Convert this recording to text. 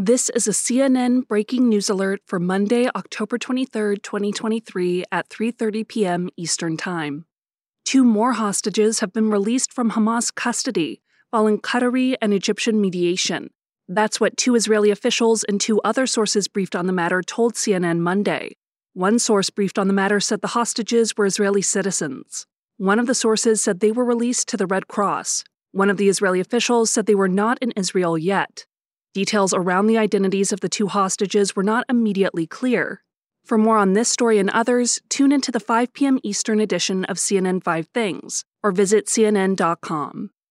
This is a CNN breaking news alert for Monday, October 23, 2023 at 3:30 p.m. Eastern Time. Two more hostages have been released from Hamas custody following Qatari and Egyptian mediation. That's what two Israeli officials and two other sources briefed on the matter told CNN Monday. One source briefed on the matter said the hostages were Israeli citizens. One of the sources said they were released to the Red Cross. One of the Israeli officials said they were not in Israel yet. Details around the identities of the two hostages were not immediately clear. For more on this story and others, tune into the 5 p.m. Eastern edition of CNN 5 Things or visit CNN.com.